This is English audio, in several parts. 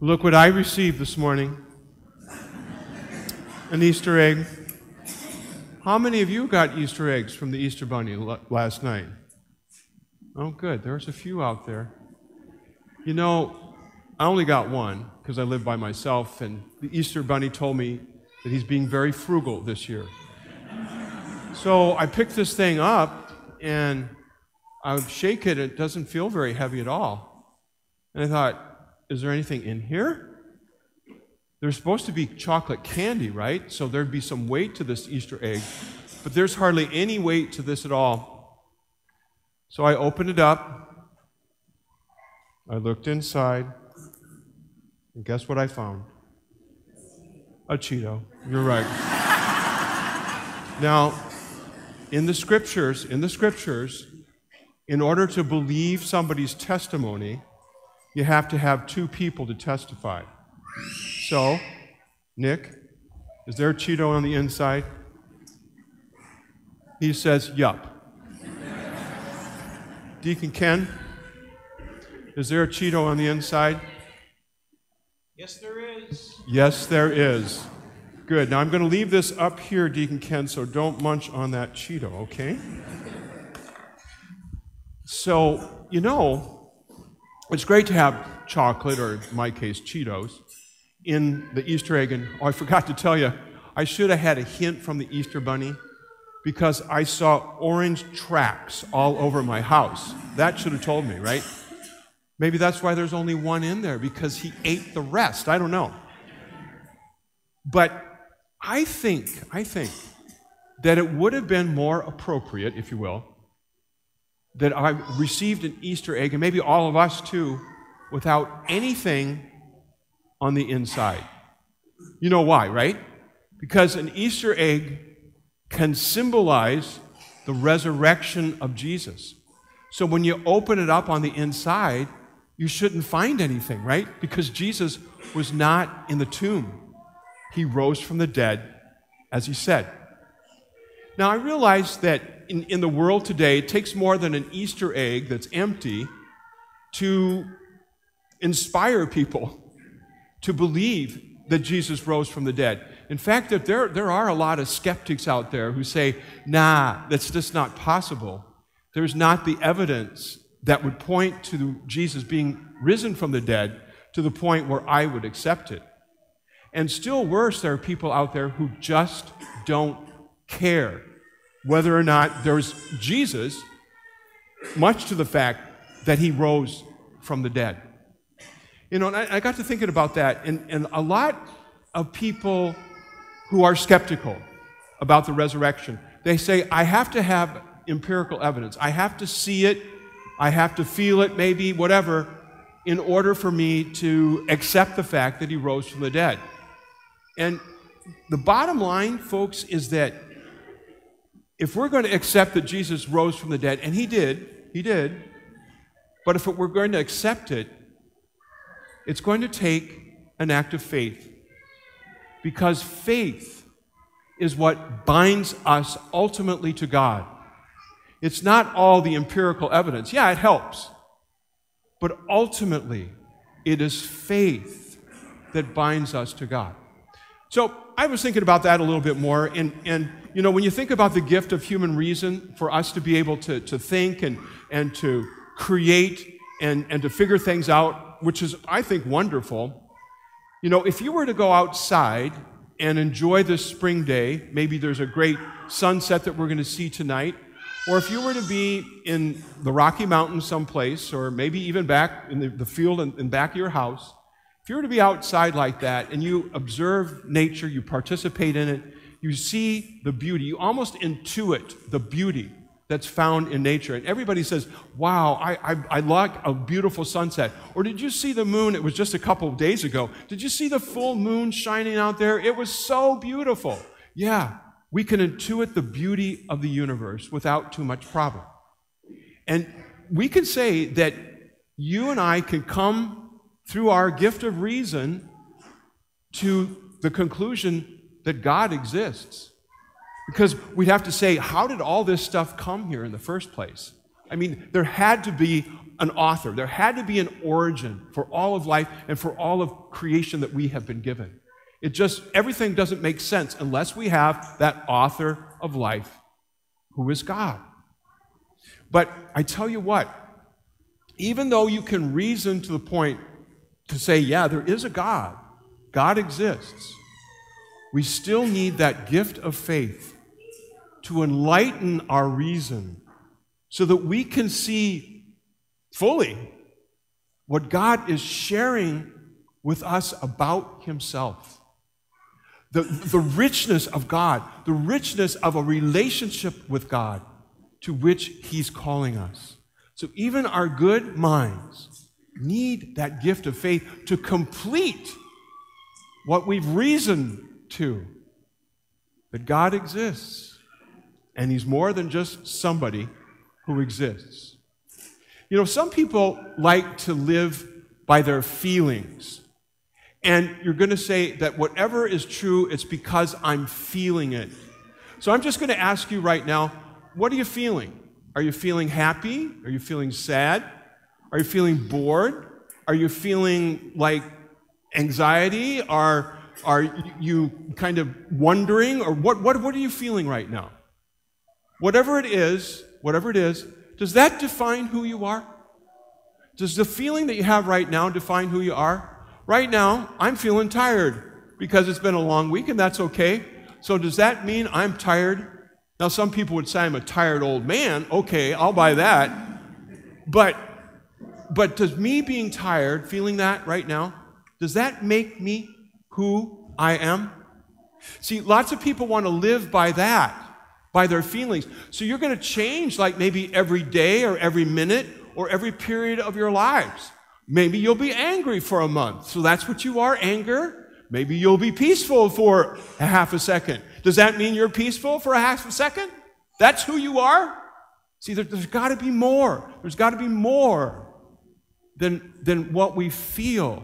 Look what I received this morning an Easter egg. How many of you got Easter eggs from the Easter Bunny last night? Oh, good. There's a few out there. You know, I only got one because I live by myself, and the Easter Bunny told me that he's being very frugal this year. So I picked this thing up, and I shake it, it doesn't feel very heavy at all. And I thought, is there anything in here? There's supposed to be chocolate candy, right? So there'd be some weight to this Easter egg, but there's hardly any weight to this at all. So I opened it up. I looked inside. And guess what I found? A Cheeto. You're right. now, in the scriptures, in the scriptures, in order to believe somebody's testimony, you have to have two people to testify. So, Nick, is there a Cheeto on the inside? He says, Yup. Deacon Ken, is there a Cheeto on the inside? Yes, there is. Yes, there is. Good. Now I'm going to leave this up here, Deacon Ken, so don't munch on that Cheeto, okay? So, you know, it's great to have chocolate, or in my case, Cheetos, in the Easter egg. And oh, I forgot to tell you, I should have had a hint from the Easter Bunny because I saw orange tracks all over my house. That should have told me, right? Maybe that's why there's only one in there because he ate the rest. I don't know. But I think, I think that it would have been more appropriate, if you will, that I received an Easter egg, and maybe all of us too, without anything on the inside. You know why, right? Because an Easter egg can symbolize the resurrection of Jesus. So when you open it up on the inside, you shouldn't find anything, right? Because Jesus was not in the tomb. He rose from the dead, as he said. Now, I realize that in, in the world today, it takes more than an Easter egg that's empty to inspire people to believe that Jesus rose from the dead. In fact, that there, there are a lot of skeptics out there who say, nah, that's just not possible. There's not the evidence that would point to Jesus being risen from the dead to the point where I would accept it. And still worse, there are people out there who just don't care whether or not there's Jesus, much to the fact that he rose from the dead. You know, and I, I got to thinking about that, and, and a lot of people who are skeptical about the resurrection, they say, I have to have empirical evidence. I have to see it, I have to feel it, maybe, whatever, in order for me to accept the fact that he rose from the dead. And the bottom line, folks, is that if we're going to accept that Jesus rose from the dead, and he did, he did, but if we're going to accept it, it's going to take an act of faith. Because faith is what binds us ultimately to God. It's not all the empirical evidence. Yeah, it helps. But ultimately, it is faith that binds us to God. So I was thinking about that a little bit more. And, and you know, when you think about the gift of human reason for us to be able to, to think and, and to create and, and to figure things out, which is, I think, wonderful. You know, if you were to go outside and enjoy this spring day, maybe there's a great sunset that we're going to see tonight, or if you were to be in the Rocky Mountains someplace, or maybe even back in the, the field in, in back of your house, if you were to be outside like that and you observe nature, you participate in it, you see the beauty, you almost intuit the beauty that's found in nature. And everybody says, Wow, I, I, I, like a beautiful sunset. Or did you see the moon? It was just a couple of days ago. Did you see the full moon shining out there? It was so beautiful. Yeah, we can intuit the beauty of the universe without too much problem. And we can say that you and I can come through our gift of reason to the conclusion that God exists. Because we'd have to say, how did all this stuff come here in the first place? I mean, there had to be an author. There had to be an origin for all of life and for all of creation that we have been given. It just, everything doesn't make sense unless we have that author of life who is God. But I tell you what, even though you can reason to the point to say, yeah, there is a God, God exists, we still need that gift of faith to enlighten our reason so that we can see fully what God is sharing with us about Himself. The, the richness of God, the richness of a relationship with God to which He's calling us. So even our good minds need that gift of faith to complete what we've reasoned to that God exists and He's more than just somebody who exists. You know, some people like to live by their feelings. And you're going to say that whatever is true, it's because I'm feeling it. So I'm just going to ask you right now what are you feeling? Are you feeling happy? Are you feeling sad? Are you feeling bored? Are you feeling like anxiety? Are, are you kind of wondering? Or what, what, what are you feeling right now? Whatever it is, whatever it is, does that define who you are? Does the feeling that you have right now define who you are? Right now, I'm feeling tired because it's been a long week, and that's okay. So, does that mean I'm tired? Now, some people would say I'm a tired old man. Okay, I'll buy that. But, but does me being tired, feeling that right now, does that make me who I am? See, lots of people want to live by that by their feelings. So you're going to change like maybe every day or every minute or every period of your lives. Maybe you'll be angry for a month. So that's what you are anger. Maybe you'll be peaceful for a half a second. Does that mean you're peaceful for a half a second? That's who you are? See, there, has got to be more. There's got to be more than, than what we feel.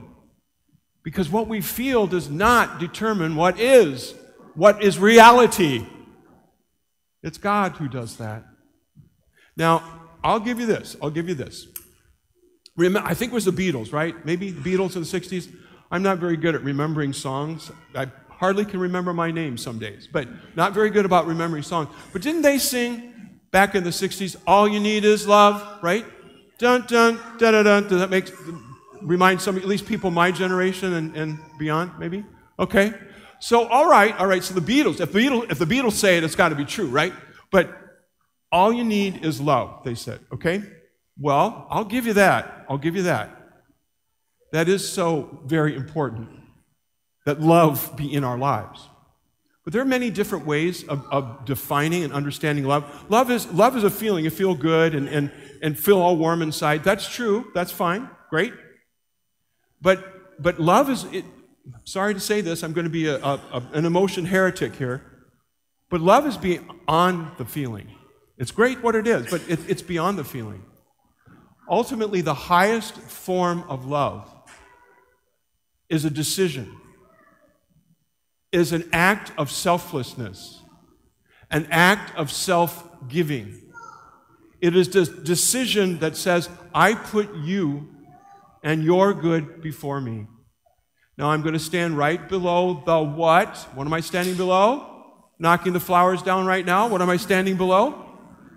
Because what we feel does not determine what is, what is reality. It's God who does that. Now, I'll give you this. I'll give you this. Remember, I think it was the Beatles, right? Maybe the Beatles in the 60s. I'm not very good at remembering songs. I hardly can remember my name some days, but not very good about remembering songs. But didn't they sing back in the 60s, All You Need Is Love, right? Dun, dun, da, da, dun. Does that make, remind some, at least people my generation and, and beyond, maybe? Okay. So, all right, all right. So the Beatles, if the Beatles, if the Beatles say it, it's got to be true, right? But all you need is love, they said, okay? Well, I'll give you that. I'll give you that. That is so very important that love be in our lives. But there are many different ways of, of defining and understanding love. Love is, love is a feeling. You feel good and, and, and feel all warm inside. That's true. That's fine. Great. But, but love is, it, sorry to say this, I'm going to be a, a, an emotion heretic here, but love is beyond the feeling. It's great what it is, but it, it's beyond the feeling. Ultimately, the highest form of love is a decision, is an act of selflessness, an act of self giving. It is the decision that says, I put you and your good before me. Now I'm going to stand right below the what? What am I standing below? Knocking the flowers down right now. What am I standing below?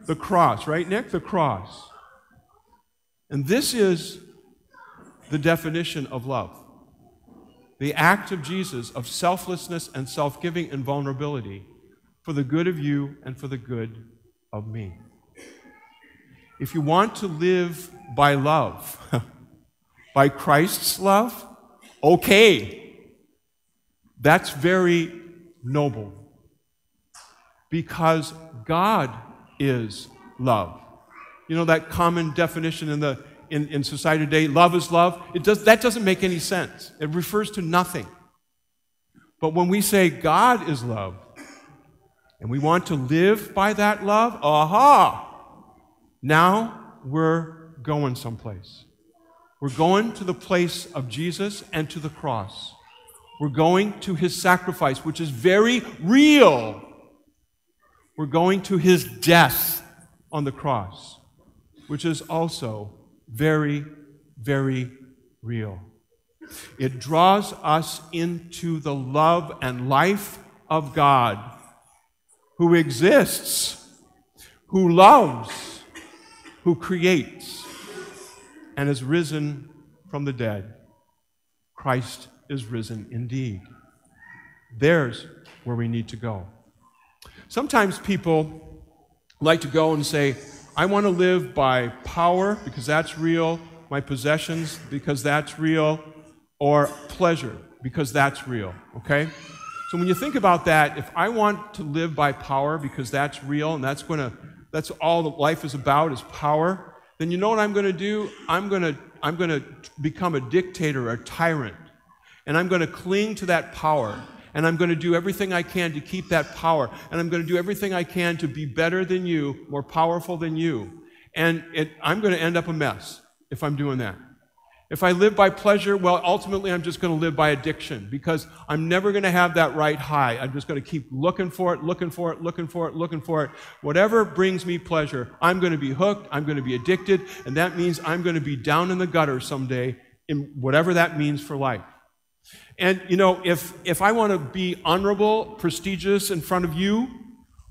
The cross, right, Nick? The cross. And this is the definition of love the act of Jesus of selflessness and self giving and vulnerability for the good of you and for the good of me. If you want to live by love, by Christ's love, okay. That's very noble because God is love. You know that common definition in, the, in, in society today love is love? It does, that doesn't make any sense. It refers to nothing. But when we say God is love, and we want to live by that love, aha! Now we're going someplace. We're going to the place of Jesus and to the cross. We're going to his sacrifice, which is very real. We're going to his death on the cross, which is also very, very real. It draws us into the love and life of God who exists, who loves, who creates, and is risen from the dead. Christ is risen indeed. There's where we need to go. Sometimes people like to go and say, I want to live by power because that's real, my possessions because that's real, or pleasure because that's real, okay? So when you think about that, if I want to live by power because that's real and that's going to that's all that life is about is power, then you know what I'm going to do? I'm going to I'm going to become a dictator, a tyrant. And I'm going to cling to that power. And I'm going to do everything I can to keep that power. And I'm going to do everything I can to be better than you, more powerful than you. And it, I'm going to end up a mess if I'm doing that. If I live by pleasure, well, ultimately I'm just going to live by addiction because I'm never going to have that right high. I'm just going to keep looking for it, looking for it, looking for it, looking for it. Whatever brings me pleasure, I'm going to be hooked, I'm going to be addicted, and that means I'm going to be down in the gutter someday in whatever that means for life. And, you know, if, if I want to be honorable, prestigious in front of you,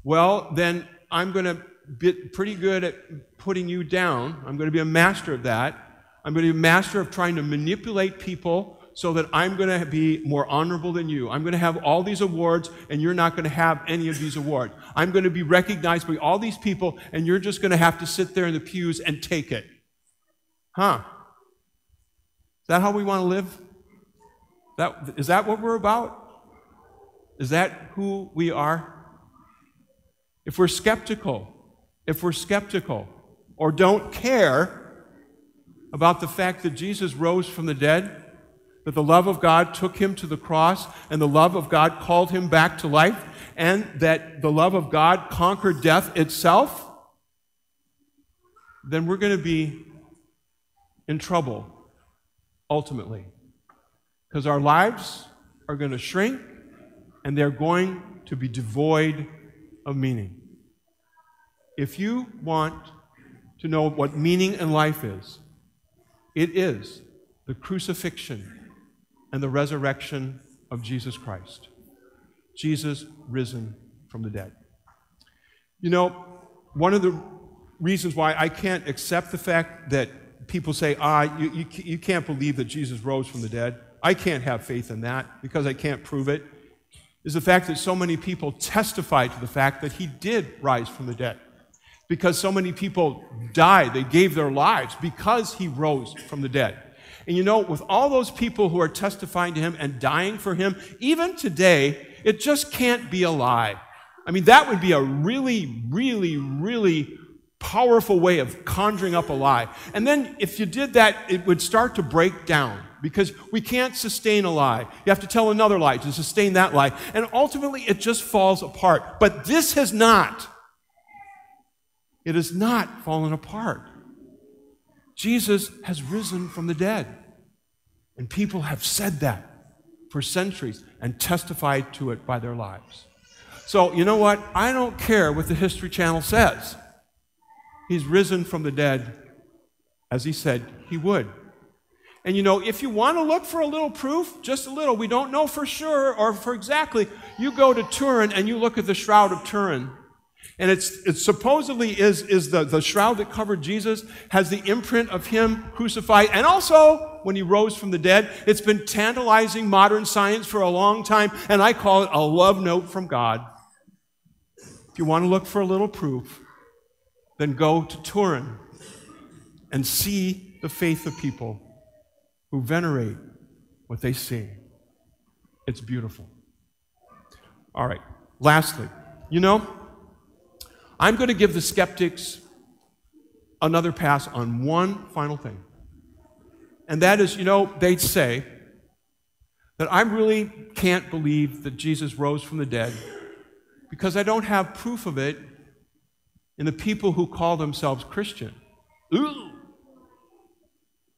well, then I'm going to be pretty good at putting you down. I'm going to be a master of that. I'm going to be a master of trying to manipulate people so that I'm going to be more honorable than you. I'm going to have all these awards, and you're not going to have any of these awards. I'm going to be recognized by all these people, and you're just going to have to sit there in the pews and take it. Huh? Is that how we want to live? That, is that what we're about? Is that who we are? If we're skeptical, if we're skeptical or don't care about the fact that Jesus rose from the dead, that the love of God took him to the cross, and the love of God called him back to life, and that the love of God conquered death itself, then we're going to be in trouble ultimately. Because our lives are going to shrink and they're going to be devoid of meaning. If you want to know what meaning in life is, it is the crucifixion and the resurrection of Jesus Christ. Jesus risen from the dead. You know, one of the reasons why I can't accept the fact that people say, ah, you, you, you can't believe that Jesus rose from the dead. I can't have faith in that because I can't prove it, is the fact that so many people testify to the fact that he did rise from the dead because so many people died. They gave their lives because he rose from the dead. And you know, with all those people who are testifying to him and dying for him, even today, it just can't be a lie. I mean, that would be a really, really, really powerful way of conjuring up a lie. And then if you did that, it would start to break down because we can't sustain a lie. You have to tell another lie to sustain that lie. And ultimately, it just falls apart. But this has not. It has not fallen apart. Jesus has risen from the dead. And people have said that for centuries and testified to it by their lives. So, you know what? I don't care what the History Channel says. He's risen from the dead as he said he would. And you know, if you want to look for a little proof, just a little, we don't know for sure or for exactly, you go to Turin and you look at the Shroud of Turin and it's, it supposedly is, is the, the shroud that covered Jesus has the imprint of him crucified. And also, when he rose from the dead, it's been tantalizing modern science for a long time. And I call it a love note from God. If you want to look for a little proof, then go to Turin and see the faith of people who venerate what they see. It's beautiful. All right, lastly, you know, I'm going to give the skeptics another pass on one final thing. And that is, you know, they'd say that I really can't believe that Jesus rose from the dead because I don't have proof of it in the people who call themselves Christian. Ooh.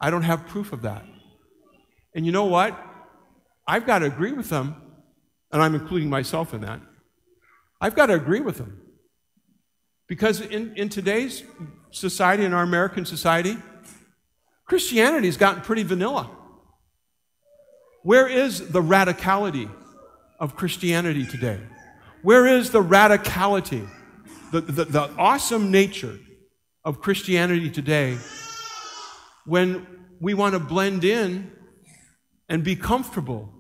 I don't have proof of that. And you know what? I've got to agree with them, and I'm including myself in that. I've got to agree with them. Because in, in today's society, in our American society, Christianity's gotten pretty vanilla. Where is the radicality of Christianity today? Where is the radicality, the, the, the awesome nature of Christianity today when we want to blend in and be comfortable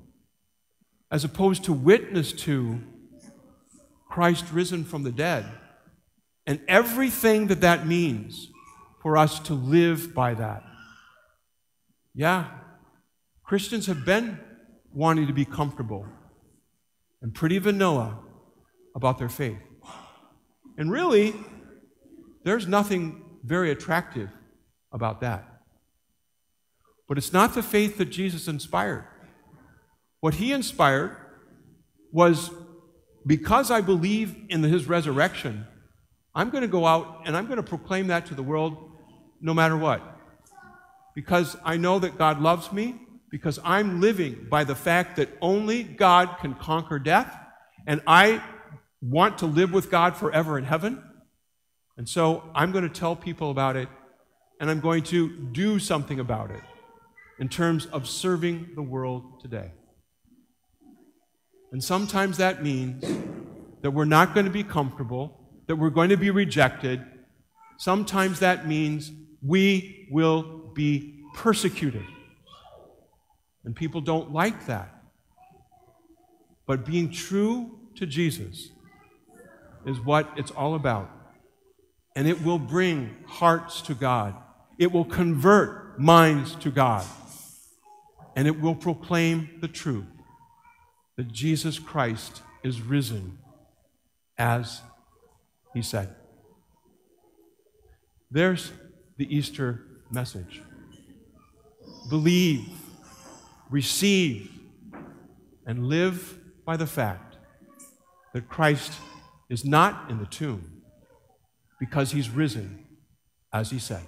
as opposed to witness to Christ risen from the dead and everything that that means for us to live by that. Yeah, Christians have been wanting to be comfortable and pretty vanilla about their faith. And really, there's nothing very attractive about that. But it's not the faith that Jesus inspired. What he inspired was because I believe in his resurrection, I'm going to go out and I'm going to proclaim that to the world no matter what. Because I know that God loves me, because I'm living by the fact that only God can conquer death, and I want to live with God forever in heaven. And so I'm going to tell people about it, and I'm going to do something about it in terms of serving the world today. And sometimes that means that we're not going to be comfortable, that we're going to be rejected. Sometimes that means we will be persecuted. And people don't like that. But being true to Jesus is what it's all about. And it will bring hearts to God, it will convert minds to God, and it will proclaim the truth that Jesus Christ is risen as he said. There's the Easter message. Believe, receive, and live by the fact that Christ is not in the tomb because he's risen as he said.